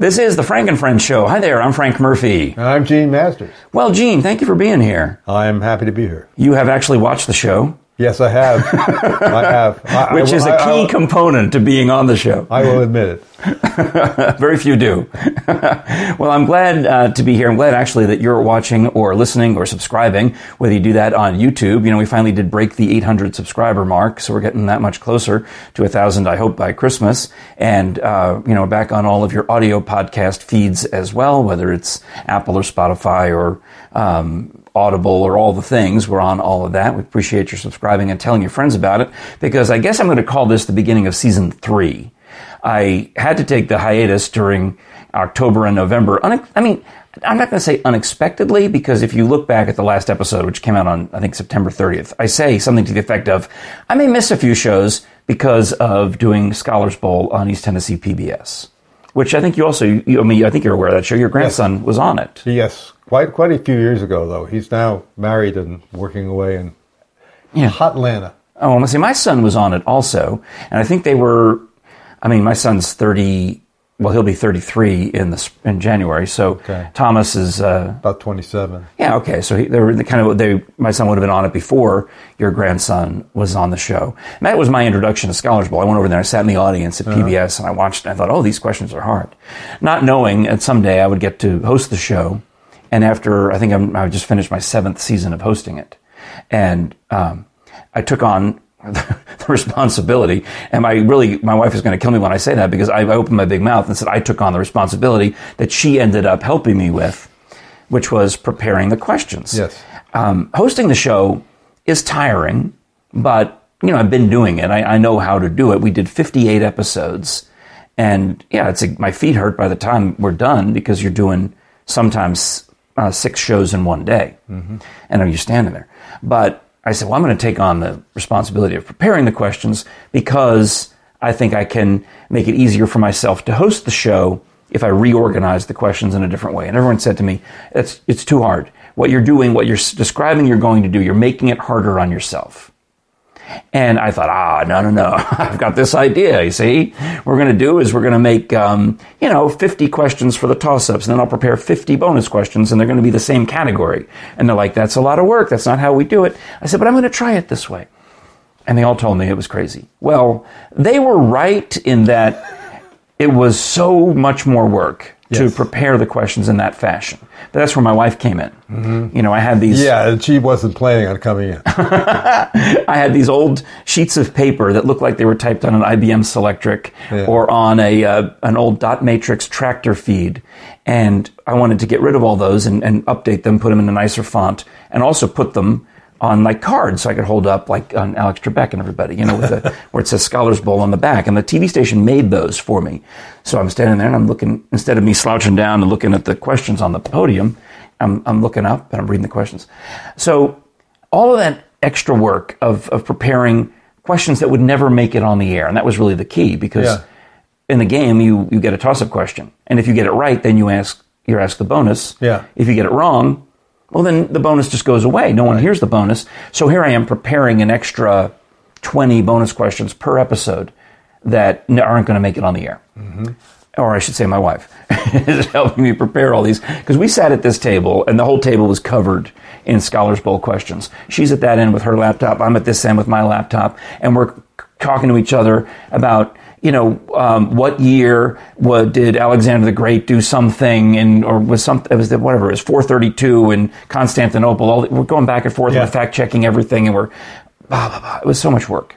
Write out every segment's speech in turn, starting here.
This is the Frank and Friends show. Hi there, I'm Frank Murphy. I'm Gene Masters. Well, Gene, thank you for being here. I'm happy to be here. You have actually watched the show, Yes, I have. I have. I, which I, is a key component to being on the show. I will admit it. Very few do. well, I'm glad uh, to be here. I'm glad actually that you're watching or listening or subscribing, whether you do that on YouTube. You know, we finally did break the 800 subscriber mark, so we're getting that much closer to a thousand, I hope, by Christmas. And, uh, you know, back on all of your audio podcast feeds as well, whether it's Apple or Spotify or, um, Audible or all the things. We're on all of that. We appreciate your subscribing and telling your friends about it because I guess I'm going to call this the beginning of season three. I had to take the hiatus during October and November. I mean, I'm not going to say unexpectedly because if you look back at the last episode, which came out on, I think, September 30th, I say something to the effect of, I may miss a few shows because of doing Scholars Bowl on East Tennessee PBS, which I think you also, you, I mean, I think you're aware of that show. Your grandson was on it. Yes, quite quite a few years ago, though. He's now married and working away in Yeah. hot Atlanta. Oh, well, see, my son was on it also, and I think they were. I mean, my son's thirty. Well, he'll be thirty-three in the in January. So Okay. Thomas is. Uh, About 27. yeah, okay. So he, they were the kind of they. My son would have been on it before your grandson was on the show. And that was my introduction to Scholars Bowl. I went over there. I sat in the audience at PBS and I watched. And I thought, oh, these questions are hard, not knowing that someday I would get to host the show. And after I think I'm, I just finished my seventh season of hosting it, and um, I took on the responsibility. And my really, my wife is going to kill me when I say that because I, I opened my big mouth and said I took on the responsibility that she ended up helping me with, which was preparing the questions. Yes. Um, hosting the show is tiring, but you know I've been doing it. I, I know how to do it. We did 58 episodes, and yeah, it's a, my feet hurt by the time we're done because you're doing sometimes uh, six shows in one day, and you're standing there. But I said, well, I'm going to take on the responsibility of preparing the questions because I think I can make it easier for myself to host the show if I reorganize the questions in a different way. And everyone said to me, it's, it's too hard. What you're doing, what you're describing you're going to do, you're making it harder on yourself. And I thought, ah, no, no, no. I've got this idea. You see, what we're going to do is we're going to make, um, you know, 50 questions for the toss-ups, and then I'll prepare 50 bonus questions, and they're going to be the same category. And they're like, that's a lot of work. That's not how we do it. I said, but I'm going to try it this way. And they all told me it was crazy. Well, they were right in that it was so much more work to prepare the questions in that fashion. But that's where my wife came in. You know, I had these. Yeah, and she wasn't planning on coming in. I had these old sheets of paper that looked like they were typed on an IBM Selectric Yeah. or on a uh, an old dot matrix tractor feed, and I wanted to get rid of all those and, and update them, put them in a nicer font, and also put them on like cards so I could hold up like on Alex Trebek and everybody, you know, with the, where it says Scholars Bowl on the back. And the TV station made those for me. So I'm standing there and I'm looking, instead of me slouching down and looking at the questions on the podium, I'm, I'm looking up and I'm reading the questions. So all of that extra work of, of preparing questions that would never make it on the air. And that was really the key because Yeah. in the game, you, you get a toss up question. And if you get it right, then you ask, you're asked the bonus. Yeah. If you get it wrong, well, then the bonus just goes away. No one hears the bonus. So here I am preparing an extra 20 bonus questions per episode that aren't going to make it on the air. Mm-hmm. Or I should say, my wife is helping me prepare all these. Because we sat at this table, and the whole table was covered in Scholars Bowl questions. She's at that end with her laptop. I'm at this end with my laptop. And we're talking to each other about you know, um, what year what, did Alexander the Great do something, and or was some it was the, whatever it was 432 in Constantinople. All, we're going back and forth, Yeah. we're fact checking everything, and we're blah blah blah. It was so much work.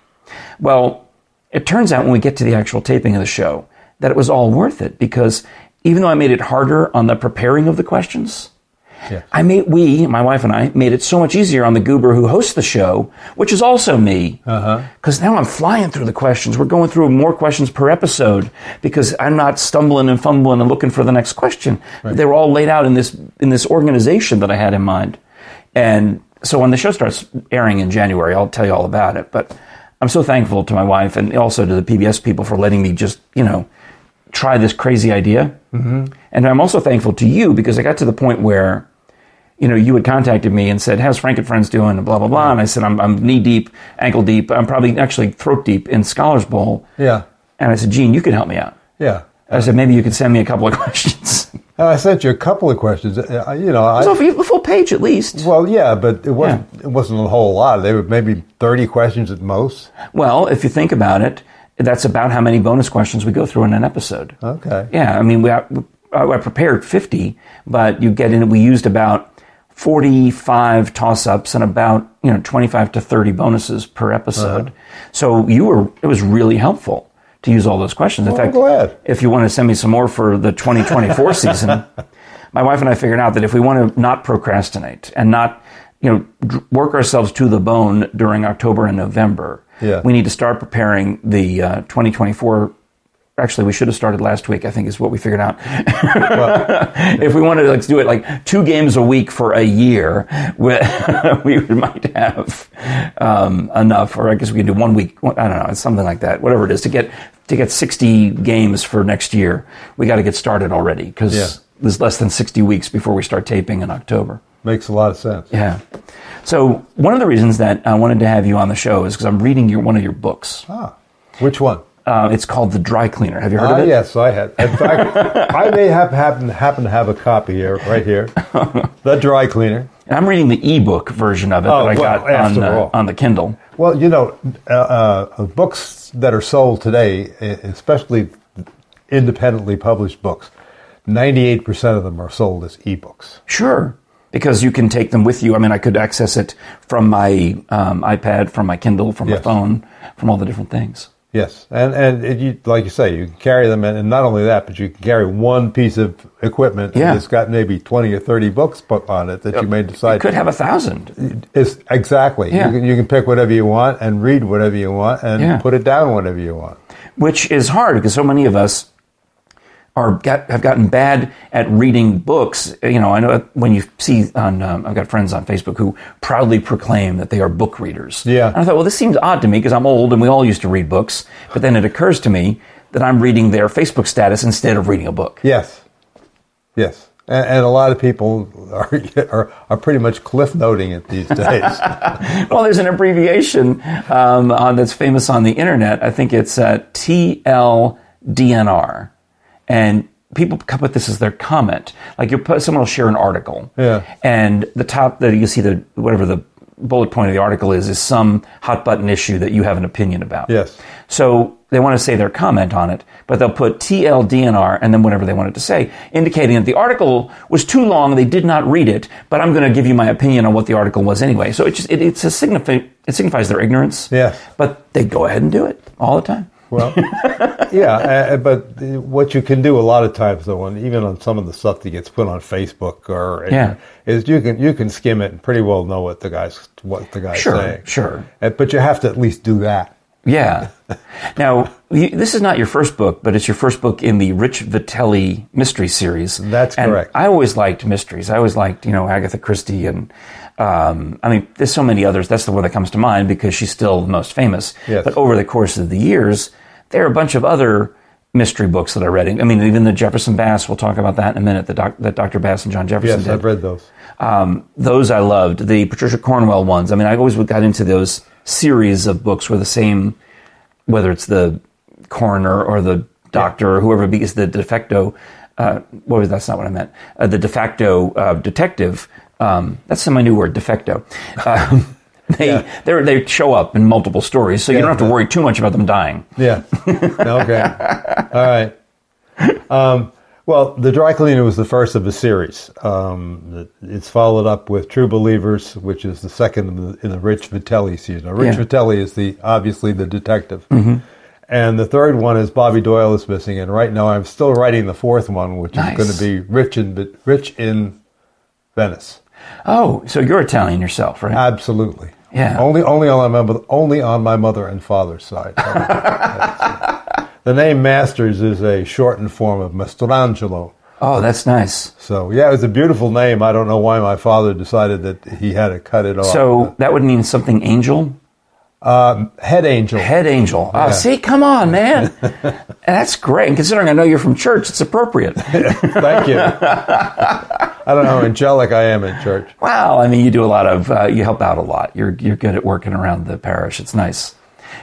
Well, it turns out when we get to the actual taping of the show that it was all worth it because even though I made it harder on the preparing of the questions, Yeah. I made we, my wife and I, made it so much easier on the goober who hosts the show, which is also me. Because now I'm flying through the questions. We're going through more questions per episode because I'm not stumbling and fumbling and looking for the next question. They were all laid out in this in this organization that I had in mind. And so when the show starts airing in January, I'll tell you all about it. But I'm so thankful to my wife and also to the PBS people for letting me just, you know, try this crazy idea. Mm-hmm. And I'm also thankful to you because I got to the point where, you know, you had contacted me and said, "How's Frank and Friends doing?" and blah blah blah. And I said, "I'm, I'm knee deep, ankle deep. I'm probably actually throat deep in Scholars Bowl." Yeah. And I said, "Gene, you can help me out." Yeah. I said maybe you could send me a couple of questions. And I sent you a couple of questions. Uh, you know, I, so if you have a full page at least. well, yeah, but it wasn't. It wasn't a whole lot. They were maybe thirty questions at most. Well, if you think about it, that's about how many bonus questions we go through in an episode. Okay. Yeah, I mean, we I I prepared 50, but you get in, we used about 45 toss ups and about, you know, 25 to 30 bonuses per episode. So you were, it was really helpful to use all those questions. In Well, fact, I'm glad. if you want to send me some more for the 2024 season, my wife and I figured out that if we want to not procrastinate and not, you know, work ourselves to the bone during October and November, Yeah. we need to start preparing the uh, 2024. Actually, we should have started last week. I think is what we figured out. if we wanted to like, do it like two games a week for a year, we, we might have um, enough. Or I guess we can do one week. I don't know, it's something like that. Whatever it is to get to get 60 games for next year. We got to get started already because Yeah. there's less than 60 weeks before we start taping in October. Makes a lot of sense. Yeah. So one of the reasons that I wanted to have you on the show is because I'm reading your one of your books. Ah, which one? Uh, it's called The Dry Cleaner. Have you heard Ah, of it? yes, I had. In fact, I may have happen happen to have a copy here, right here, the dry cleaner. And I'm reading the ebook version of it Oh, that I well, got on, uh, on the Kindle. Well, you know, uh, uh, books that are sold today, especially independently published books, ninety-eight percent of them are sold as ebooks. Sure. Because you can take them with you. I mean, I could access it from my um, iPad, from my Kindle, from my phone, from all the different things. Yes, and and it, you, like you say, you can carry them, and, and not only that, but you can carry one piece of equipment Yeah. that's got maybe twenty or thirty books put on it that you may decide. You could have a thousand. Is exactly. Yeah. You, can, you can pick whatever you want and read whatever you want and Yeah. put it down whenever you want. which is hard because so many of us are got, have gotten bad at reading books. You know, I know when you see on, um, I've got friends on Facebook who proudly proclaim that they are book readers. Yeah. and I thought, well, this seems odd to me because I'm old and we all used to read books. But then it occurs to me that I'm reading their Facebook status instead of reading a book. Yes, yes, and, and a lot of people are, are are pretty much cliff noting it these days. Well, there's an abbreviation um, on, that's famous on the internet. I think it's uh, TLDNR, and people come with this as their comment. Like you put someone will share an article, Yeah. and the top that you see the whatever the bullet point of the article is is some hot button issue that you have an opinion about. Yes. So they want to say their comment on it, but they'll put TLDNR and then whatever they wanted to say, indicating that the article was too long, they did not read it, but I'm going to give you my opinion on what the article was anyway. So it just it, it's a signify, it signifies their ignorance. Yes. But they go ahead and do it all the time. Well, yeah, uh, but what you can do a lot of times, though, and even on some of the stuff that gets put on Facebook or Yeah. is you can you can skim it and pretty well know what the guys what the guy's Sure, saying. sure. Uh, but you have to at least do that. Yeah. now, this is not your first book, but it's your first book in the Rich Vitelli mystery series. That's And correct. I always liked mysteries. I always liked, you know, Agatha Christie and, um, I mean, there's so many others. That's the one that comes to mind because she's still the most famous. Yes. But over the course of the years, there are a bunch of other mystery books that I read. I mean, even the Jefferson Bass, we'll talk about that in a minute, the doc, that Dr. Bass and Jon Jefferson Yes, did. I've read those. Um, those I loved. The Patricia Cornwell ones. I mean, I always got into those series of books where the same, whether it's the coroner or the doctor or whoever, because the de facto, uh, what was that's not what I meant. Uh, the de facto uh, detective. Um, that's my new word, de facto. Um, they Yeah. they show up in multiple stories, so you don't have to worry too much about them dying. Yeah. okay. All right. Um, well, The Dry Cleaner was the first of a series. Um, it's followed up with True Believers, which is the second in the, in the Rich Vitelli series. Now, Rich Yeah. Vitelli is the obviously the detective. And the third one is Bobby Doyle is missing. And right now I'm still writing the fourth one, which Nice. is going to be Rich in, Rich in Venice. Oh, so you're Italian yourself, right? Absolutely. Yeah. Only, only on my mother, only on my mother and father's side. the name Masters is a shortened form of Mastrangelo. oh, that's nice. So yeah, it was a beautiful name. I don't know why my father decided that he had to cut it off. So that would mean something angel. Um, head angel. Head angel. Oh, see, come on, man. That's great. And considering I know you're from church, it's appropriate. Thank you. I don't know how angelic I am in church. wow. I mean, you do a lot of, uh, you help out a lot. You're, you're good at working around the parish. It's nice.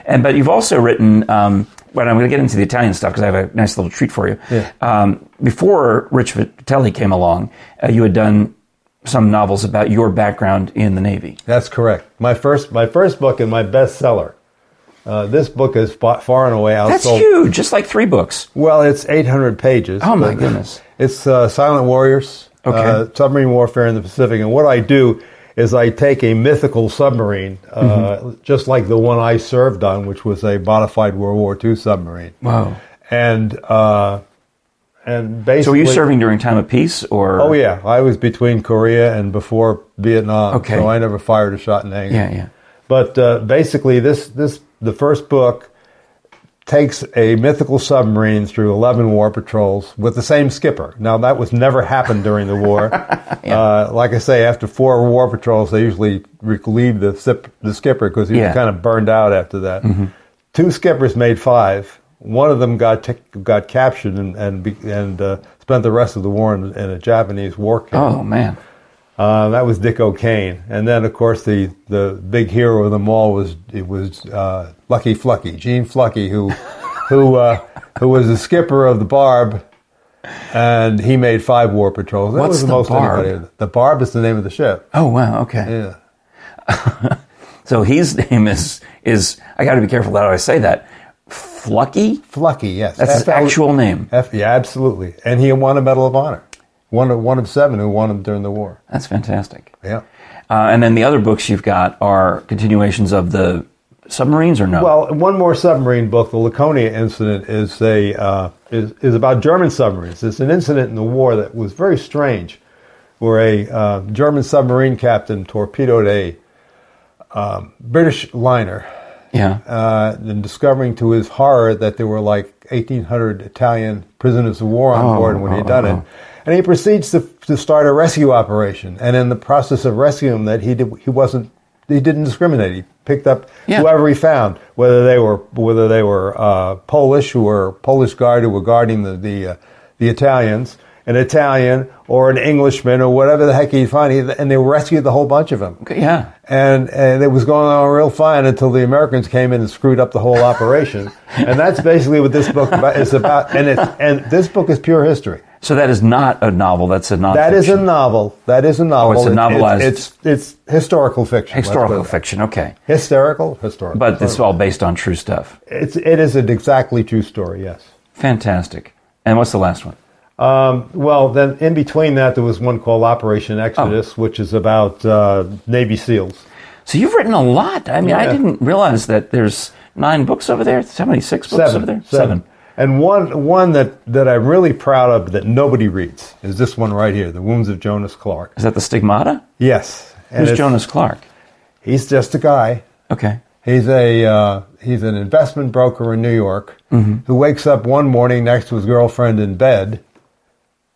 And, but you've also written, um, but I'm going to get into the Italian stuff because I have a nice little treat for you. Yeah. Um, before Rich Vitelli came along, uh, you had done some novels about your background in the Navy. That's correct. My first, my first book and my bestseller. Uh, this book is fa- far and away That's outsold. huge, just like three books. Well, it's 800 pages. Oh, my goodness. It's uh, Silent Warriors, Okay. uh, submarine warfare in the Pacific. And what I do is I take a mythical submarine, uh, Mm-hmm. just like the one I served on, which was a modified World War II submarine. Wow. And uh, and basically, So were you serving during time of peace, or? Oh yeah, I was between Korea and before Vietnam, Okay. so I never fired a shot in anger. Yeah, yeah. But uh, basically, this this the first book takes a mythical submarine through 11 war patrols with the same skipper. Now, that was never happened during the war. uh, like I say, after four war patrols, they usually relieve the, sip, the skipper because he Yeah. was kind of burned out after that. Two skippers made five. One of them got t- got captured and and, be, and uh, spent the rest of the war in, in a Japanese war camp. Oh man. Uh, that was Dick O'Kane, and then of course the, the big hero of them all was it was uh, Lucky Fluckey, Gene Fluckey, who who uh, who was the skipper of the Barb, and he made five war patrols. That What's was the, the most Barb? anybody. The Barb is the name of the ship. Oh wow. Okay. Yeah, So his name is is I got to be careful how I say that. Fluckey. Fluckey. Yes, That's his actual name. F, yeah, absolutely, and he won a Medal of Honor. One of one of seven who won them during the war. That's fantastic. Yeah. Uh, and then the other books you've got are continuations of the submarines, or no? Well, one more submarine book, the Laconia incident, is a uh, is, is about German submarines. It's an incident in the war that was very strange, where a uh, German submarine captain torpedoed a um, British liner, yeah. uh, and discovering to his horror that there were like 1,800 Italian prisoners of war on Oh, board when oh, he'd done oh, it. And he proceeds to, to start a rescue operation. And in the process of rescuing them, that he did, he wasn't he didn't discriminate. He picked up Yeah. whoever he found, whether they were whether they were uh, Polish who were Polish guard who were guarding the the, uh, the Italians, an Italian or an Englishman or whatever the heck he'd find, and they rescued the whole bunch of them yeah. and and it was going on real fine until the Americans came in and screwed up the whole operation. and that's basically what this book is about. And it's and this book is pure history. So that is not a novel. That's a non. That is a novel. That is a novel. Oh, it's a novelized- It's, it's historical fiction. historical it that. fiction. Okay, Hysterical, historical. but it's all based on true stuff. it's it is an exactly true story. Yes. Fantastic. And what's the last one? Um, well, then in between that, there was one called Operation Exodus, Oh. which is about uh, Navy SEALs. So you've written a lot. I mean, I didn't realize that there's nine books over there. How many? Six books over there? Seven. And one one that, that I'm really proud of that nobody reads is this one right here, The Wounds of Jonas Clark. Is that the Stigmata? Yes. And Who's it's- Jonas Clark? He's just a guy. Okay. He's a uh, he's an investment broker in New York Mm-hmm. who wakes up one morning next to his girlfriend in bed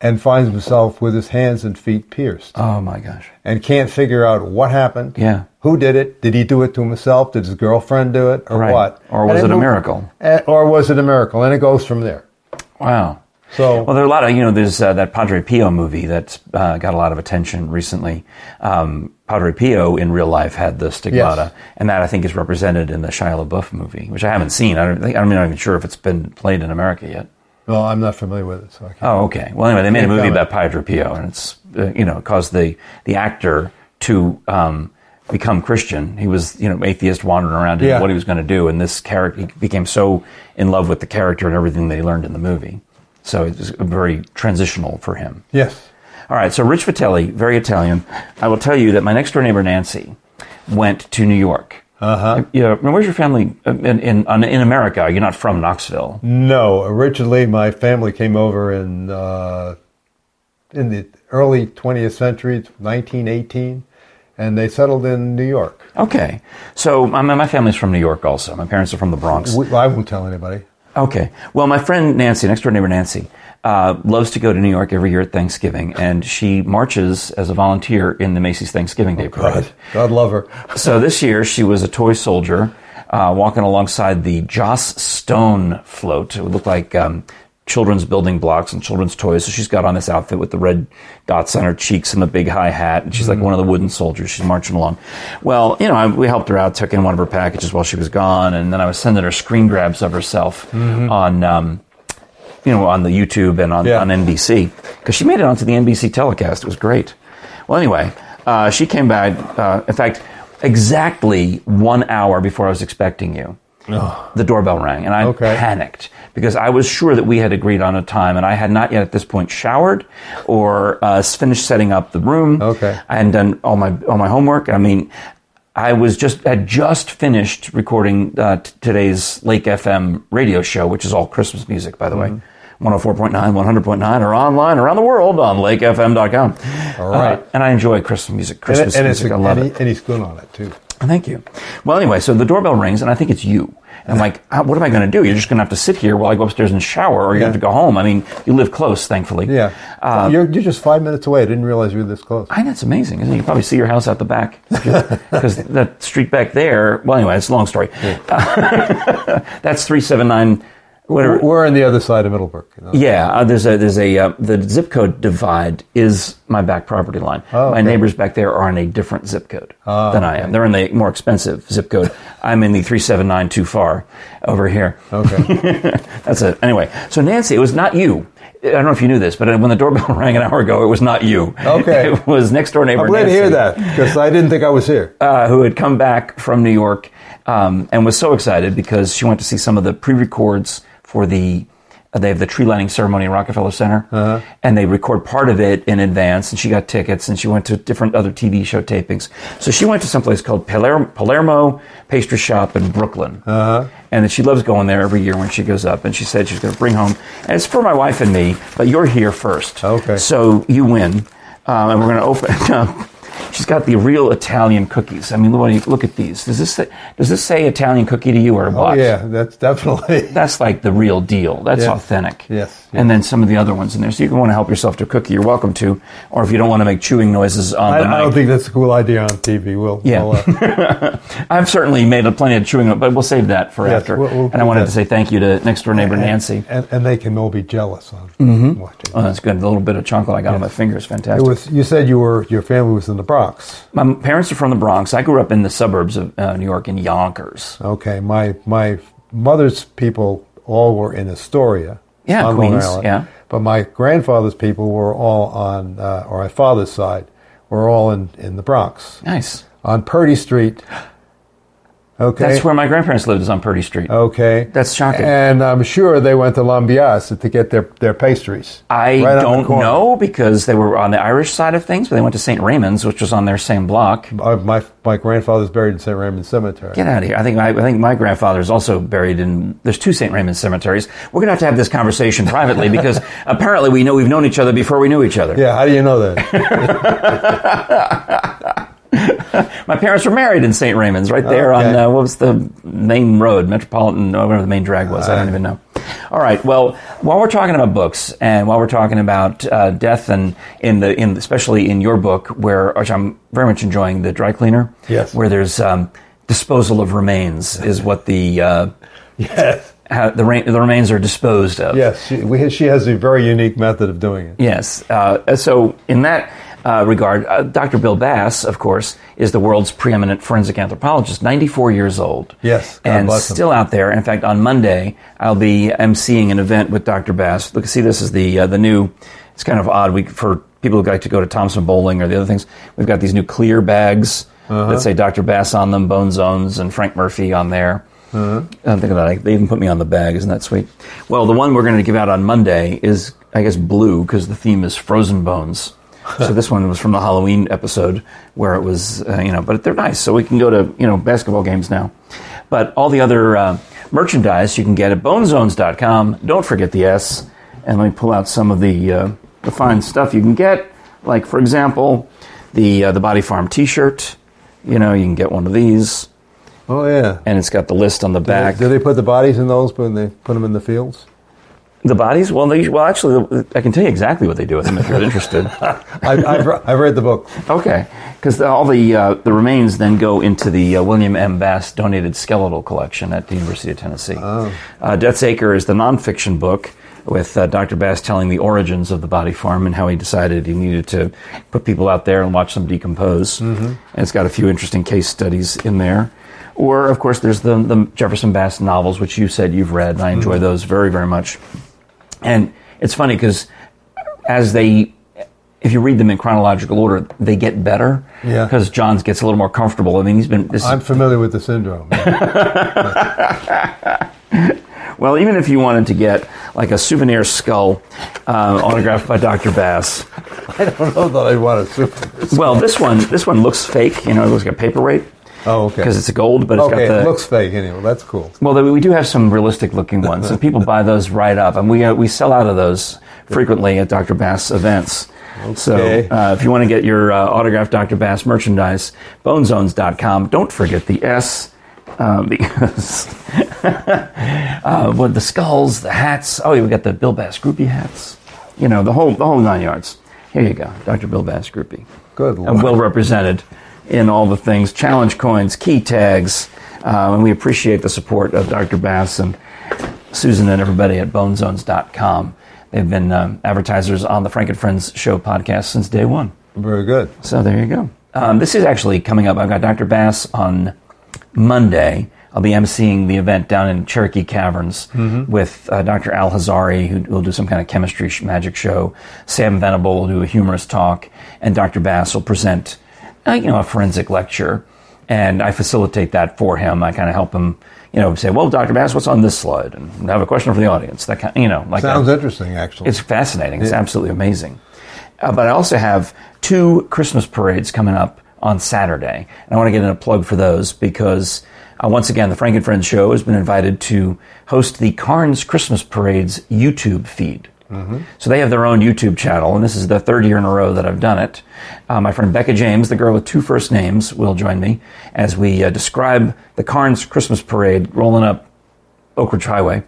and finds himself with his hands and feet pierced Oh my gosh. and can't figure out what happened. Yeah. Who did it? Did he do it to himself? Did his girlfriend do it, or Right. what? Or was And it a miracle? eh, Or was it a miracle? And it goes from there. Wow. So Well, there are a lot of, you know, there's uh, that Padre Pio movie that's uh, got a lot of attention recently. Um, Padre Pio in real life had the stigmata, Yes. and that I think is represented in the Shia LaBeouf movie, which I haven't seen. I don't think, I'm not even sure if it's been played in America yet. Well, I'm not familiar with it, so I can't. Oh, okay. Well, anyway, they made a movie comment. about Padre Pio, and it's uh, you know caused the the actor to um, become Christian. He was you know atheist, wandering around, didn't know Yeah. what he was going to do, and this character he became so in love with the character and everything that he learned in the movie. So it was very transitional for him. Yes. All right, so Rich Vitelli, very Italian. I will tell you that my next door neighbor Nancy went to New York. Uh huh. Yeah, where's your family uh, in in, in America? You're not from Knoxville. No, originally my family came over in uh, in the early 20th century, 1918, and they settled in New York. Okay, so my, my family's from New York also. My parents are from the Bronx. I won't tell anybody. Okay. Well, my friend Nancy, next door neighbor Nancy, uh, loves to go to New York every year at Thanksgiving, and she marches as a volunteer in the Macy's Thanksgiving Day Parade. God, God love her. So this year she was a toy soldier uh, walking alongside the Joss Stone float. It would look like um, children's building blocks and children's toys. So she's got on this outfit with the red dots on her cheeks and the big high hat, and she's like one of the wooden soldiers. She's marching along. Well, you know, I, we helped her out, took in one of her packages while she was gone, and then I was sending her screen grabs of herself on. Um, you know, on the YouTube and on, Yeah. on NBC because she made it onto the NBC telecast. It was great. Well, anyway, uh, she came back. Uh, in fact, exactly one hour before I was expecting you, the doorbell rang, and I Okay. panicked because I was sure that we had agreed on a time, and I had not yet at this point showered or uh, finished setting up the room. Okay. I hadn't done all my all my homework. I mean. I was just had just finished recording uh, t- today's Lake FM radio show, which is all Christmas music, by the way. 104.9, 100.9, or online around the world on lakefm.com. All right. Uh, and I enjoy Christmas music. Christmas it- and it's music, a, I love and, it. he- and he's good on it too. Thank you. Well, anyway, so the doorbell rings, and I think it's you. And I'm like, "Ah, what am I going to do? You're just going to have to sit here while I go upstairs and shower, or you Yeah. have to go home. I mean, you live close, thankfully. Yeah, Uh, you're you're just five minutes away. I didn't realize you were this close. I know it's amazing, isn't it? You probably see your house out the back because that street back there. Well, anyway, it's a long story. That's three seven nine. Whatever. We're on the other side of Middlebrook. you know. Yeah, uh, there's a there's a uh, the zip code divide is my back property line. Oh, My neighbors back there are in a different zip code Oh, than I am. They're in the more expensive zip code. I'm in the three seven nine too far over here. Okay. That's it. Anyway, so Nancy, it was not you. I don't know if you knew this, but when the doorbell rang an hour ago, it was not you. Okay. it was next door neighbor. I'm glad to hear that because I didn't think I was here. uh, who had come back from New York um, and was so excited because she went to see some of the pre-records for the. They have the tree lighting ceremony in Rockefeller Center, and they record part of it in advance. And she got tickets, and she went to different other TV show tapings. So she went to someplace called Palermo, Palermo Pastry Shop in Brooklyn, and that she loves going there every year when she goes up. And she said she's going to bring home, and it's for my wife and me. But you're here first, Okay. So you win, um, and we're going to open. She's got the real Italian cookies. I mean, look, look at these. Does this say, does this say Italian cookie to you or what? Oh yeah, that's definitely. That's like the real deal. That's Yeah. authentic. Yes, And then some of the other ones in there. So you can want to help yourself to a cookie, you're welcome to. Or if you don't want to make chewing noises on I, the I don't think that's a cool idea on TV. We'll. Yeah. we'll, uh, I've certainly made a plenty of chewing, but we'll save that for Yes, after. we'll- we'll and I wanted that. to say thank you to next door neighbor Nancy. and, and they can all be jealous on Mm-hmm. watching. Oh, that's good. The little bit of chocolate I got on my fingers, is it fantastic. was. You said you were. Your family was in the Bronx. My parents are from the Bronx. I grew up in the suburbs of uh, New York in Yonkers. Okay. My my mother's people all were in Astoria. Yeah, on Queens, Island. yeah. But my grandfather's people were all on, uh, or my father's side, were all in in the Bronx Nice. on Purdy Street. Okay. That's where my grandparents lived, is on Purdy Street. Okay. That's shocking. And I'm sure they went to Lambiase to get their, their pastries. I Right don't know because they were on the Irish side of things, but they went to St. Raymond's, which was on their same block. Uh, my my grandfather's buried in St. Raymond Cemetery. Get out of here. I think my, I think my grandfather is also buried in. There's two St. Raymond cemeteries. We're going to have to have this conversation privately because apparently we know we've known each other before we knew each other. Yeah, how do you know that? My parents were married in St. Raymond's, right there Okay. on uh, what was the main road, Metropolitan, or whatever the main drag was. I don't even know. All right. Well, while we're talking about books, and while we're talking about uh, death, and in the in especially in your book, where which I'm very much enjoying, the dry cleaner. Yes. Where there's um, disposal of remains is what the uh, yes. how the, ra- the remains are disposed of. Yes, she, we, she has a very unique method of doing it. Yes. Uh, so, in that uh, regard, uh, Dr. Bill Bass, of course, is the world's preeminent forensic anthropologist, 94 years old. Yes, God and still out there. In fact, on Monday, I'll be emceeing an event with Dr. Bass. Look, see, this is the uh, the new. It's kind of odd. We for people who like to go to Thompson-Boling or the other things, we've got these new clear bags Uh-huh. that say Dr. Bass on them, Bone Zones, and Frank Murphy on there. Uh-huh. Uh, think of that. They even put me on the bag. Isn't that sweet? Well, the one we're going to give out on Monday is, I guess, blue because the theme is frozen bones. So this one was from the Halloween episode where it was, uh, you know, but they're nice. So we can go to, you know, basketball games now. But all the other uh, merchandise you can get at bonezones.com. Don't forget the S. And let me pull out some of the, uh, the fine stuff you can get. Like, for example, the, uh, the Body Farm t shirt. You know, you can get one of these. Oh yeah. And it's got the list on the back. Do they put the bodies in those when they put them in the fields? The bodies? Well, they, well, actually, I can tell you exactly what they do with them if you're interested. I, I've, I've read the book. Okay, because all the uh, the remains then go into the uh, William M. Bass donated skeletal collection at the University of Tennessee. Uh, Death's Acre is the nonfiction book. with uh, Dr. Bass telling the origins of the body farm and how he decided he needed to put people out there and watch them decompose. Mm-hmm. And it's got a few interesting case studies in there. Or, of course, there's the, the Jefferson Bass novels, which you said you've read, and I enjoy those very, very much. And it's funny because as they, if you read them in chronological order, they get better. Yeah. Because Johns gets a little more comfortable. I mean, he's been. This, I'm familiar with the syndrome. well, even if you wanted to get like a souvenir skull uh, autographed by Dr. Bass, I don't know that I want to super. well, this one this one looks fake. You know, it looks like a paperweight Oh, okay. because it's gold, but it's okay, got the it looks fake anyway. That's cool. Well, we do have some realistic looking ones, and people buy those right up, and we uh, we sell out of those frequently at Dr. Bass events. So Okay. uh, if you want to get your uh, autographed Dr. Bass merchandise, bonezones.com. Don't forget the S. Uh, because uh, what the skulls, the hats. Oh, we got the Bill Bass groupie hats. You know the whole the whole nine yards. Here you go, Dr. Bill Bass groupie Good. and well represented in all the things challenge coins, key tags, uh, and we appreciate the support of Dr. Bass and Susan and everybody at bonezones.com. They've been um, advertisers on the Frank and Friends show podcast since day one. Very good. So there you go. Um, this is actually coming up. I've got Dr. Bass on Monday. I'll be emceeing the event down in Cherokee Caverns with uh, Dr. Al Hazari, who will do some kind of chemistry sh- magic show. Sam Venable will do a humorous talk, and Dr. Bass will present, uh, you know, a forensic lecture. And I facilitate that for him. I kind of help him, you know, say, "Well, Dr. Bass, what's on this slide?" And I have a question for the audience. That kind, you know, like Sounds that. interesting, actually. It's fascinating. It's absolutely amazing. Uh, but I also have two Christmas parades coming up on Saturday. And I want to get in a plug for those because, uh, once again, the Frank and Friends show has been invited to host the Karns Christmas Parade's YouTube feed. So they have their own YouTube channel, and this is the third year in a row that I've done it. Uh, my friend Becca James, the girl with two first names, will join me as we uh, describe the Karns Christmas Parade rolling up Oak Ridge Highway.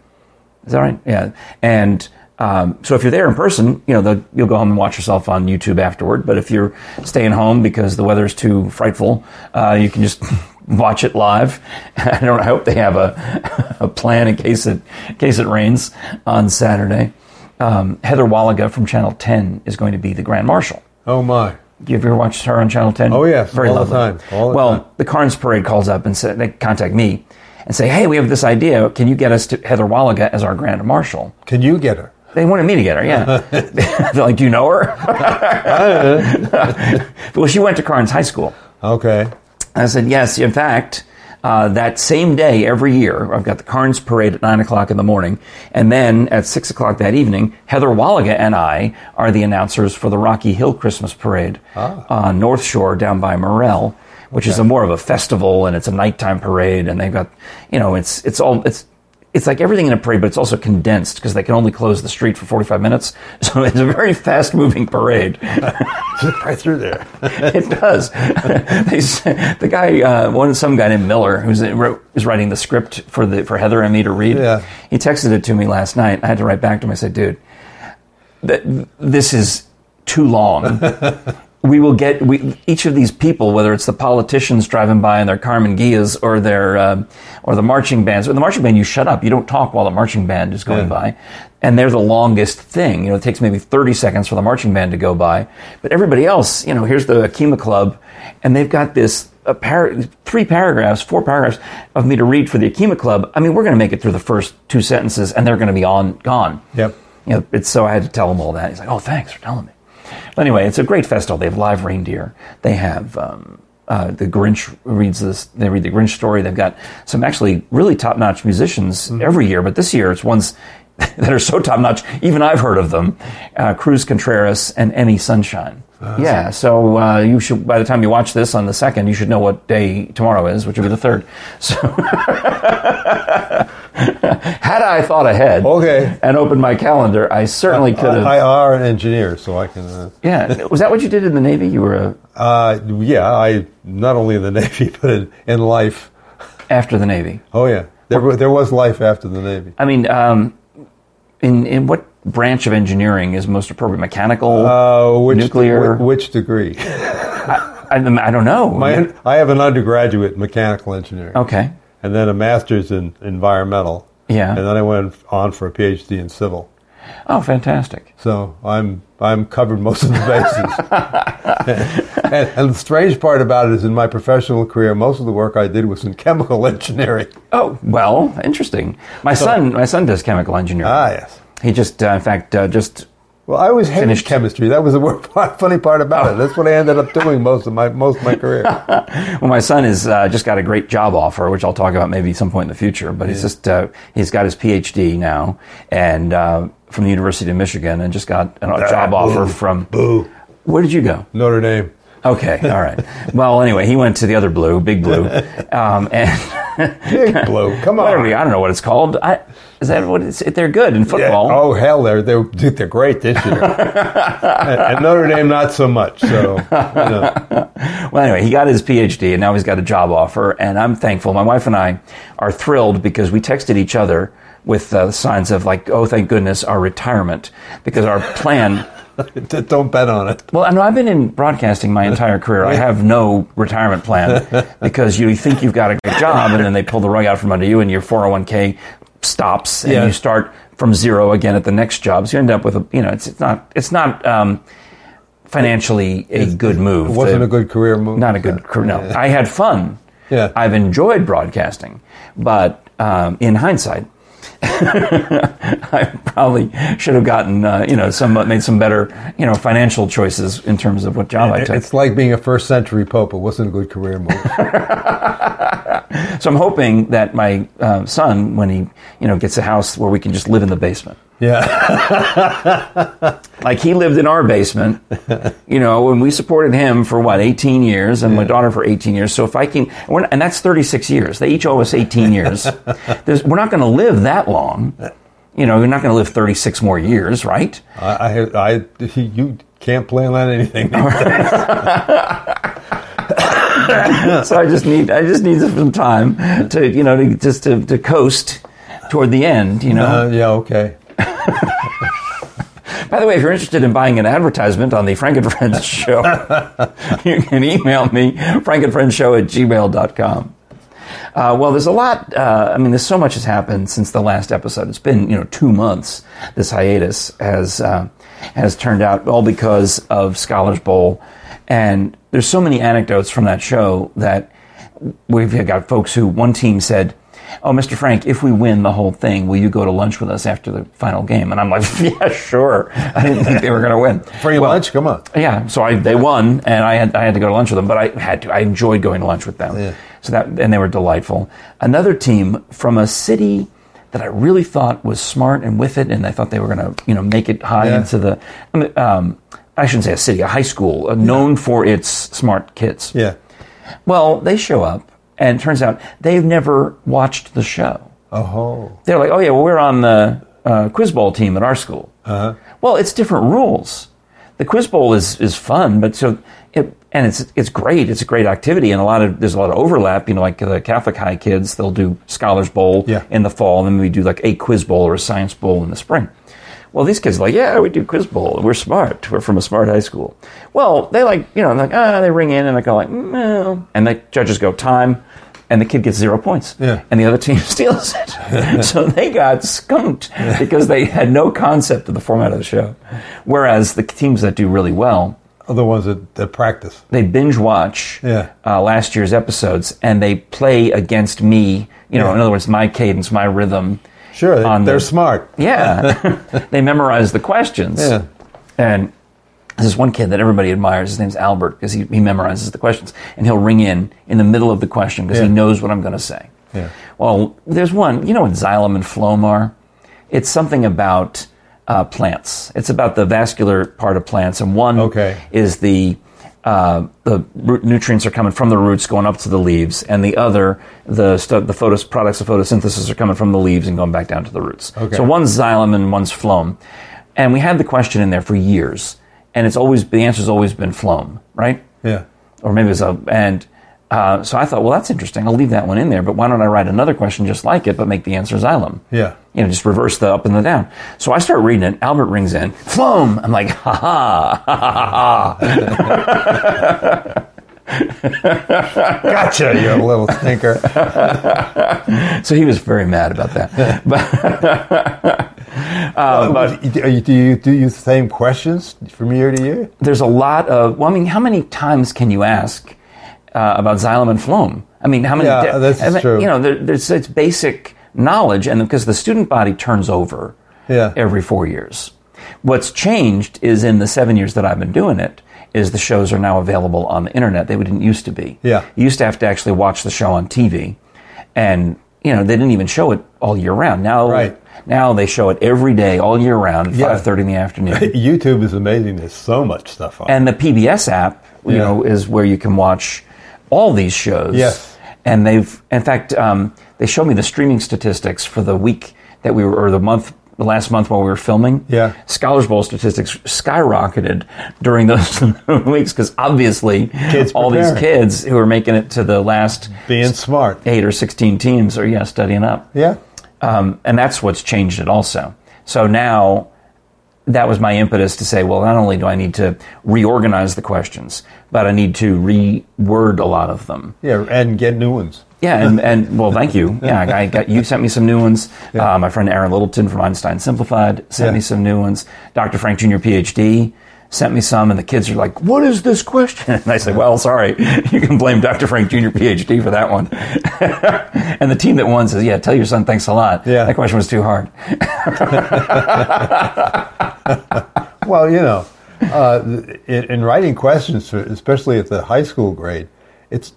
Is that right? Yeah. And um, so if you're there in person, you know, you'll go home and watch yourself on YouTube afterward. But if you're staying home because the weather's too frightful, uh, you can just watch it live. I don't. I hope they have a, a plan in case it in case it rains on Saturday. Um, Heather Waliga from Channel 10 is going to be the Grand Marshal. oh my. You ever watched her on Channel 10? Oh, yes, Very all the lovely. time, all the well, time. the Karns Parade calls up and say, they contact me and say, hey, we have this idea. Can you get us to Heather Waliga as our Grand Marshal? Can you get her? They wanted me to get her, yeah. They're like, do you know her? well, she went to Karns High School. Okay. I said, yes, in fact, uh, that same day every year, I've got the Karns Parade at 9 o'clock in the morning. And then at 6 o'clock that evening, Heather Waliga and I are the announcers for the Rocky Hill Christmas Parade on North Shore down by Morrell, which is a more of a festival and it's a nighttime parade. And they've got, you know, it's, it's all, it's, it's like everything in a parade, but it's also condensed because they can only close the street for 45 minutes. So it's a very fast moving parade. right through there. it does. they, the guy, uh, one some guy named Miller, who's wrote, is writing the script for the for Heather and me to read. Yeah. He texted it to me last night. I had to write back to him. I said, "Dude, th- this is too long." We will get we, each of these people, whether it's the politicians driving by in their Karmann Ghias or their uh, or the marching bands. With the marching band, you shut up. You don't talk while the marching band is going Yeah. by, and they're the longest thing. You know, it takes maybe thirty seconds for the marching band to go by. But everybody else, you know, here's the Akima Club, and they've got this a par- three paragraphs, four paragraphs of me to read for the Akima Club. I mean, we're going to make it through the first two sentences, and they're going to be on gone. Yep. You know, it's so I had to tell him all that. He's like, "Oh, thanks for telling me." Anyway, it's a great festival. They have live reindeer. They have um, uh, the Grinch reads this. They read the Grinch story. They've got some actually really top-notch musicians every year. But this year, it's ones that are so top-notch. Even I've heard of them: uh, Cruz Contreras and Any Sunshine. Yeah. So uh, you should. By the time you watch this on the second, you should know what day tomorrow is, which will be the third. So. Had I thought ahead Okay. and opened my calendar, I certainly could have. I are an engineer, so I can. Uh, Yeah, was that what you did in the Navy? You were a, uh, yeah, I not only in the Navy but in, in life. after the Navy. Oh yeah, there, wa- there was life after the Navy. I mean, um, in in what branch of engineering is most appropriate? Mechanical, Uh, which nuclear. wh- which degree? I, I don't know. My, I have an undergraduate in mechanical engineering, okay, and then a master's in environmental, yeah. and then I went on for a PhD in civil. Oh, fantastic. So I'm I'm covered most of the bases. and, and the strange part about it is, in my professional career, most of the work I did was in chemical engineering. Oh, well, interesting. My son, my son does chemical engineering. Ah, yes. He just, uh, in fact, uh, just Well, I always hated Finished. chemistry. That was the wor- funny part about it. That's what I ended up doing most of my most of my career. well, my son has uh, just got a great job offer, which I'll talk about maybe some point in the future. But he's just uh, he's got his PhD now, and uh, from the University of Michigan, and just got a job offer boo. from. Boo. Where did you go? Notre Dame. Okay, all right. well, anyway, he went to the other blue, big blue, um, and Big blue. Come on. whatever. I don't know what it's called. I, is that what it's? They're good in Yeah. football. Oh hell, they're they're they're great this year, and, Notre Dame not so much. So you know. Well, anyway, he got his PhD and now he's got a job offer, and I'm thankful. My wife and I are thrilled because we texted each other with uh, signs of like, "Oh, thank goodness, our retirement," because our plan. don't bet on it. Well, I know I've been in broadcasting my entire career. I have no retirement plan because you think you've got a good job, and then they pull the rug out from under you, and your 401k stops, and Yeah. you start from zero again at the next job. So you end up with a, you know, it's, it's not, it's not um, financially a good move. It wasn't The- a good career move. not a good career. No, I had fun. Yeah. I've enjoyed broadcasting, but um, in hindsight, I probably should have gotten uh, you know some made some better you know financial choices in terms of what job I took. It's like being a first century pope. It wasn't a good career move. So I'm hoping that my uh, son, when he you know gets a house where we can just live in the basement, yeah. like he lived in our basement, you know, and we supported him for what 18 years and my daughter for 18 years. So if I can, not- and that's 36 years. They each owe us 18 years. There's, we're not going to live that long. You know, you're not going to live 36 more years, right? I, I, I, you can't plan on anything. so I just need, I just need some time to, you know, to, just to, to coast toward the end. You know. Uh, yeah, okay. By the way, if you're interested in buying an advertisement on the Frank and Friends show, you can email me, frankandfriendshow at gmail.com. Uh, well, there's a lot. Uh, I mean, there's so much has happened since the last episode. It's been, you know, two months. This hiatus has uh, has turned out all because of Scholars Bowl, and there's so many anecdotes from that show that we've got folks who one team said, "Oh, Mr. Frank, if we win the whole thing, will you go to lunch with us after the final game?" And I'm like, "Yeah, sure." I didn't think they were going to win. Free Well, lunch? Come on. yeah, so I, they won, and I had I had to go to lunch with them, but I had to. I enjoyed going to lunch with them. Yeah. So that and they were delightful. Another team from a city that I really thought was smart and with it, and I thought they were going to you know make it high Yeah. into the. I, um, I shouldn't say a city, a high school uh, known for its smart kids. Yeah. Well, they show up, and it turns out they've never watched the show. Oh. They're like, oh yeah, well we're on the uh, quiz bowl team at our school. Uh-huh. Well, it's different rules. The quiz bowl is is fun, but so it and it's it's great. It's a great activity, and a lot of there's a lot of overlap. You know, like the Catholic high kids, they'll do Scholars Bowl Yeah. in the fall, and then we do like a quiz bowl or a science bowl in the spring. Well, these kids are like, yeah, we do quiz bowl. We're smart. We're from a smart high school. Well, they like, you know, like, ah, they ring in and they go like, no. And the judges go, time. And the kid gets zero points. Yeah. And the other team steals it. so they got skunked because they had no concept of the format of the show. Whereas the teams that do really well, Other ones that, that practice. they binge watch Yeah. uh, last year's episodes and they play against me. You know, Yeah. in other words, my cadence, my rhythm. Sure, they're the- smart. Yeah. they memorize the questions. Yeah. And there's this one kid that everybody admires. His name's Albert because he, he memorizes the questions. And he'll ring in in the middle of the question because he knows what I'm going to say. Yeah. Well, there's one. You know what xylem and phloem are? It's something about uh, plants. It's about the vascular part of plants. And one Okay. is the uh, the root nutrients are coming from the roots going up to the leaves, and the other, the stu- the photos, products of photosynthesis are coming from the leaves and going back down to the roots. Okay. So one's xylem and one's phloem, and we had the question in there for years, and it's always the answer's always been phloem, right? Yeah. Or maybe it's a and. Uh, so I thought, well, that's interesting. I'll leave that one in there. But why don't I write another question just like it, but make the answer xylem? Yeah. You know, just reverse the up and the down. So I start reading it. Albert rings in. Phloem. I'm like, ha ha, ha ha ha. Gotcha, you little stinker. So he was very mad about that. But Uh, but do you, do you do you same questions from year to year? there's a lot of. Well, I mean, how many times can you ask uh, about xylem and phloem? I mean, how many? Yeah, this I is mean, true. You know, there, there's it's basic knowledge, and because the student body turns over Yeah. every four years. What's changed is in the seven years that I've been doing it, is the shows are now available on the internet. They didn't used to be. Yeah. You used to have to actually watch the show on TV, and you know they didn't even show it all year round. Now, Right. now they show it every day, all year round, at Yeah. five thirty in the afternoon. YouTube is amazing. There's so much stuff on. and the PBS app, you Yeah. know, is where you can watch all these shows. Yes. And they've, in fact, um, they showed me the streaming statistics for the week that we were, or the month, the last month while we were filming. Yeah. Scholars Bowl statistics skyrocketed during those weeks because obviously Kids all these kids who are making it to the last Being smart. eight or 16 teams are, yeah, studying up. Yeah. Um, and that's what's changed it also. So now that was my impetus to say, well, not only do I need to reorganize the questions, but I need to reword a lot of them. Yeah. And get new ones. Yeah, and, and well, thank you. Yeah, I got you sent me some new ones. Uh, my friend Aaron Littleton from Einstein Simplified sent Yeah. me some new ones. Dr. Frank Jr. PhD sent me some, and the kids are like, "What is this question?" And I said, "Well, sorry, you can blame Dr. Frank Jr. PhD for that one." and the team that won says, "Yeah, tell your son thanks a lot. Yeah. that question was too hard." Well, you know, uh, in, in writing questions, for, especially at the high school grade, it's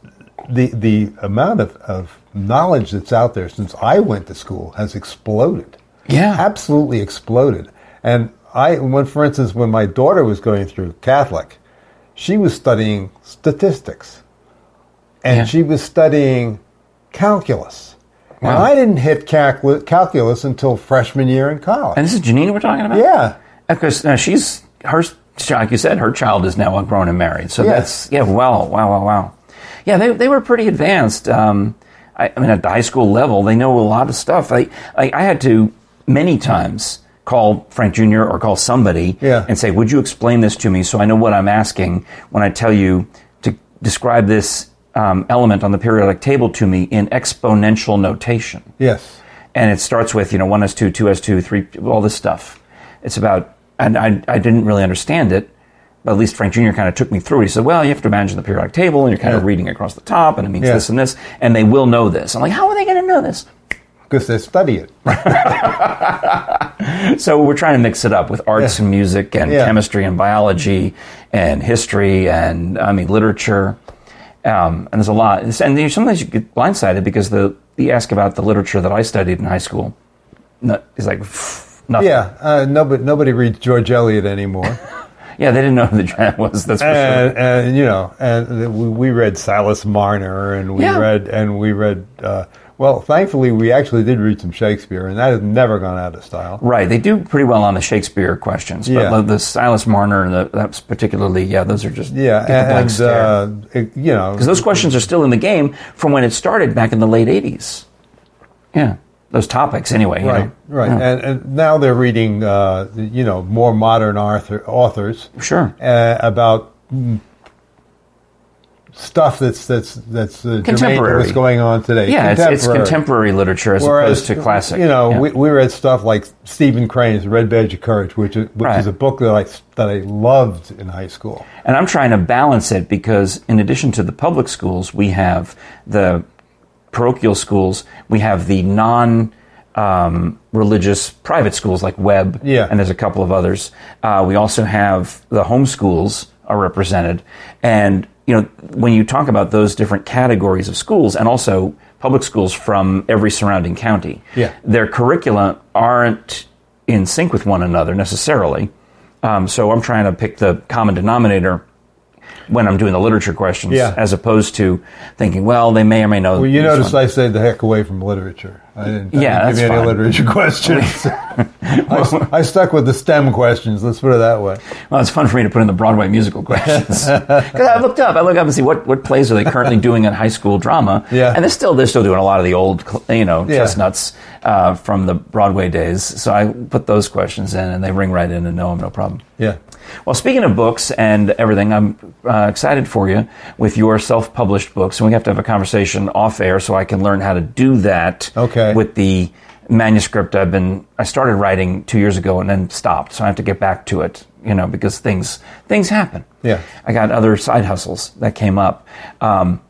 the the amount of, of knowledge that's out there since I went to school has exploded. Yeah. absolutely exploded. And I, when for instance, when my daughter was going through Catholic, she was studying statistics, and Yeah. she was studying calculus. And Wow. I didn't hit calcul- calculus until freshman year in college. And this is Janine we're talking about. yeah. Because uh, she's her, like you said, her child is now grown and married. So Yeah. that's yeah, wow, wow, wow, wow. Yeah, they they were pretty advanced. Um, I, I mean, at the high school level, they know a lot of stuff. I I, I had to many times call Frank Jr. or call somebody Yeah. and say, "Would you explain this to me so I know what I'm asking when I tell you to describe this um, element on the periodic table to me in exponential notation?" Yes. and it starts with you know one s two, two s two, three, all this stuff. It's about, and I I didn't really understand it, but at least Frank Jr. kind of took me through it. He said, well, you have to imagine the periodic table, and you're kind of reading across the top, and it means Yeah. this and this, and they will know this. I'm like, how are they going to know this? Because they study it. So we're trying to mix it up with arts Yeah. and music and Yeah. chemistry and biology and history and I mean literature. Um, and there's a lot. And sometimes you get blindsided because the you ask about the literature that I studied in high school. No, it's like nothing. Yeah, uh, nobody nobody reads George Eliot anymore, Yeah, they didn't know who the giant was. That's for sure. and, and you know, and we, we read Silas Marner, and we Yeah. read and we read. Uh, well, thankfully, we actually did read some Shakespeare, and that has never gone out of style. Right, they do pretty well on the Shakespeare questions, but Yeah. the, the Silas Marner, and the, that's particularly, yeah, those are just Yeah, get the blank and stare. uh, it- you know, Because those questions are still in the game from when it started back in the late 80s. Yeah, those topics anyway. you right, know. right, Yeah. and, and now they're reading, uh, you know, more modern author, authors Sure. uh, about mm, stuff that's that's that's uh, Contemporary. what's going on today. Yeah, it's, it's contemporary literature as Whereas, opposed to classic. You know, Yeah. we, we read stuff like Stephen Crane's Red Badge of Courage, which is, which Right. is a book that I that I loved in high school. And I'm trying to balance it because, in addition to the public schools, we have the parochial schools, we have the non um, religious private schools like Webb, Yeah. and there's a couple of others. Uh, we also have the home schools are represented. And, you know, when you talk about those different categories of schools and also public schools from every surrounding county, Yeah. their curricula aren't in sync with one another necessarily. Um, so I'm trying to pick the common denominator when I'm doing the literature questions, Yeah. as opposed to thinking, well, they may or may know. Well, you notice one. I stayed the heck away from literature. I didn't, I Yeah, didn't give you any fine. literature questions. I, I stuck with the STEM questions. Let's put it that way. Well, it's fun for me to put in the Broadway musical questions because I looked up. I look up and see what, what plays are they currently doing in high school drama. Yeah. and they're still they're still doing a lot of the old you know Yeah. chestnuts uh, from the Broadway days. So I put those questions in, and they ring right in and know them, no problem. Yeah. Well, speaking of books and everything, I'm uh, excited for you with your self-published books, and we have to have a conversation off air so I can learn how to do that. Okay. With the manuscript I've been I started writing two years ago and then stopped, so I have to get back to it. You know, because things things happen. Yeah. I got other side hustles that came up. Um,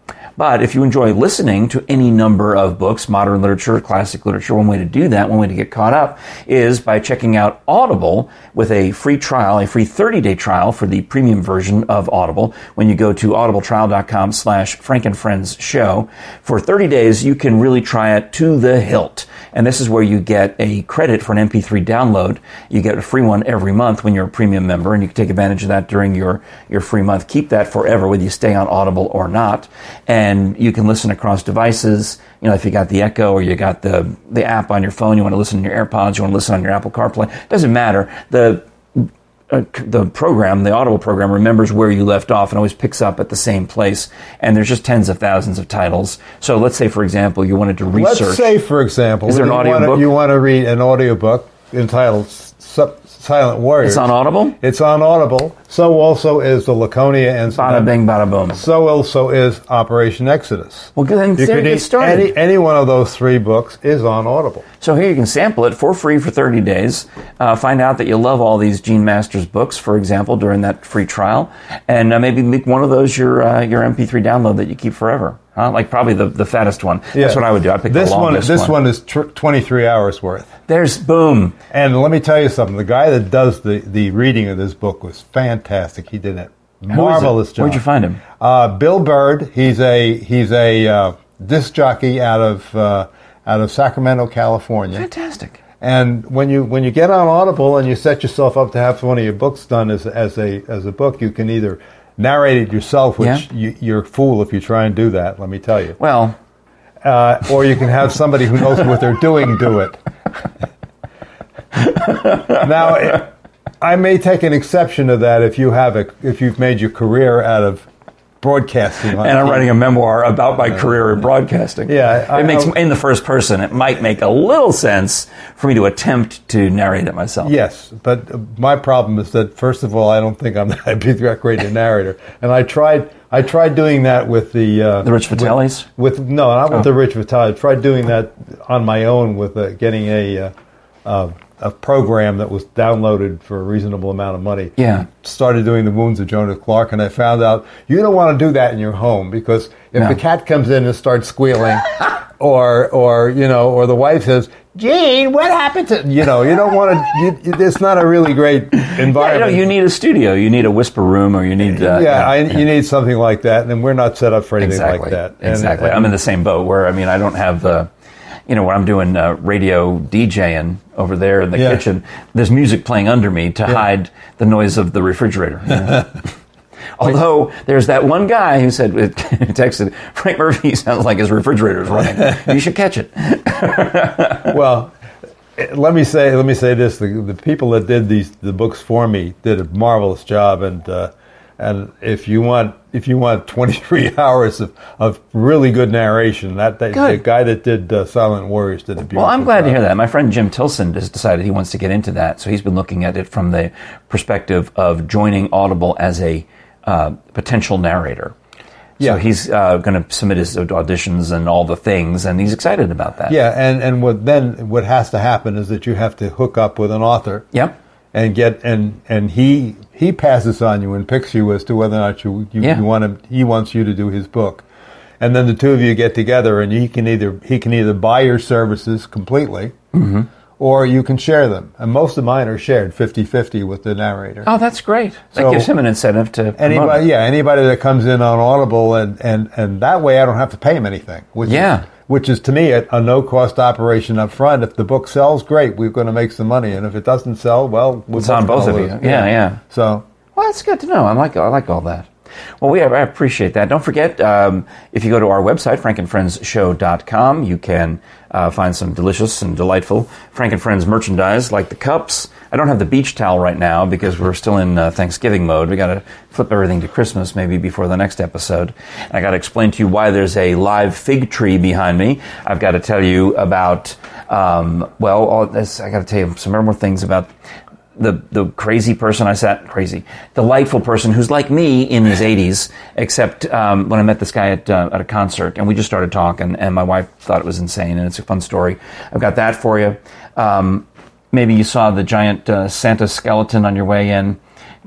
but if you enjoy listening to any number of books, modern literature, classic literature, one way to do that, one way to get caught up is by checking out Audible with a free trial, a free 30-day trial for the premium version of Audible. When you go to audibletrial.com slash Frank for 30 days, you can really try it to the hilt. And this is where you get a credit for an MP3 download. You get a free one every month when you're a premium member, and you can take advantage of that during your, your free month. Keep that forever, whether you stay on Audible or not. And you can listen across devices. You know, if you got the Echo or you got the, the app on your phone, you want to listen to your AirPods, you want to listen on your Apple CarPlay. Doesn't matter. The uh, the program, the Audible program, remembers where you left off and always picks up at the same place. And there's just tens of thousands of titles. So let's say, for example, you wanted to research. Let's say, for example, Is there an you audio book? You want to read an audiobook entitled Silent Warriors. It's on Audible? It's on Audible. So also is the Laconia and Bada bing, bada boom. So also is Operation Exodus. Well, then You there could get started. any any one of those three books is on Audible. So here you can sample it for free for 30 days. Uh, find out that you love all these Gene Masters books, for example, during that free trial, and uh, maybe make one of those your uh, your MP3 download that you keep forever. Huh? Like probably the, the fattest one. That's what I would do. I pick this the one. This one is tr- 23 hours worth. There's boom. And let me tell you something. The guy that does the, the reading of this book was fantastic. He did a Who is it? marvelous job. Where'd you find him? Uh, Bill Bird. He's a he's a uh, disc jockey out of uh, out of Sacramento, California. Fantastic. And when you when you get on Audible and you set yourself up to have one of your books done as as a as a book, you can either narrate it yourself, which Yeah. you, you're a fool if you try and do that. Let me tell you. Well, Uh, or you can have somebody who knows what they're doing do it. now, it, I may take an exception to that if you have a if you've made your career out of broadcasting. and I'm writing a memoir about my career in broadcasting. Yeah, I- it makes I- in the first person. It might make a little sense for me to attempt to narrate it myself. Yes, but my problem is that first of all, I don't think I'm that great a narrator, and I tried. I tried doing that with the uh, The Rich Vitalis? With, with no, not with Oh. the Rich Vitalis. I tried doing that on my own with uh, getting a uh, uh, a program that was downloaded for a reasonable amount of money. Yeah. Started doing the wounds of Jonas Clark, and I found out you don't want to do that in your home because if No. the cat comes in and starts squealing, or or you know, or the wife says, "Gene, what happened to you know?" You don't want to. You, it's not a really great Yeah, you, know, environment. you need a studio. You need a whisper room, or you need. Uh, yeah, I, you need something like that, and we're not set up for anything exactly. like that. And- exactly. and- I'm in the same boat where I mean I don't have the, you know, when I'm doing uh, radio DJing over there in the Yeah. kitchen, there's music playing under me to hide the noise of the refrigerator. you know? Although there's that one guy who said, texted Frank Murphy sounds like his refrigerator is running. you should catch it. well, let me say let me say this: the, the people that did these the books for me did a marvelous job, and uh, and if you want if you want 23 hours of, of really good narration, that, that the guy that did uh, Silent Warriors did a beautiful. Well, I'm glad to hear that. My friend Jim Tilson has decided he wants to get into that, so he's been looking at it from the perspective of joining Audible as a uh, potential narrator. Yeah. So he's uh, going to submit his auditions and all the things, and he's excited about that. Yeah, and and what then what has to happen is that you have to hook up with an author. Yep. And get and and he he passes on you and picks you as to whether or not you you, Yeah. you want him he wants you to do his book and then the two of you get together and he can either he can either buy your services completely Mm-hmm. or you can share them and most of mine are shared 50-50 with the narrator Oh, that's great. That gives him an incentive to anybody yeah anybody that comes in on audible and and and that way i don't have to pay him anything which Yeah. is, which is to me a, a no cost operation up front if the book sells great we're going to make some money and if it doesn't sell well we're It's on both of you. lose. Yeah, yeah. so Well, that's good to know. I like I like all that. Well, we I appreciate that. Don't forget, um, if you go to our website, frankandfriendsshow.com, you can uh, find some delicious and delightful Frank and Friends merchandise, like the cups. I don't have the beach towel right now because we're still in uh, Thanksgiving mode. We got to flip everything to Christmas maybe before the next episode. And I got to explain to you why there's a live fig tree behind me. I've got to tell you about, um, well, all this, I got to tell you some more things about the the crazy person I sat crazy, delightful person who's like me in his 80s, except um, when I met this guy at uh, at a concert and we just started talking, and my wife thought it was insane, and it's a fun story. I've got that for you. Um, maybe you saw the giant uh, Santa skeleton on your way in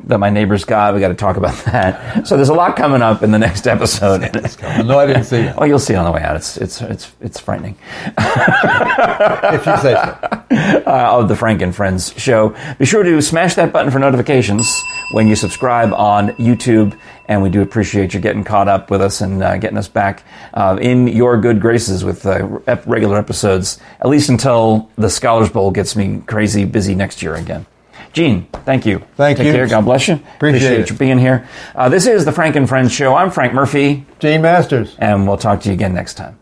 that my neighbors got. We got to talk about that. So there's a lot coming up in the next episode. no, I didn't see it. Oh, you'll see it on the way out. It's it's it's it's frightening. if you say so. Uh, of the Frank and Friends show. Be sure to smash that button for notifications when you subscribe on YouTube. And we do appreciate you getting caught up with us and uh, getting us back uh, in your good graces with uh, regular episodes, at least until the Scholars Bowl gets me crazy busy next year again. Gene, thank you. Thank Take you. care. God bless you. Appreciate it. you being here. Uh, this is the Frank and Friends show. I'm Frank Murphy, Gene Masters. and we'll talk to you again next time.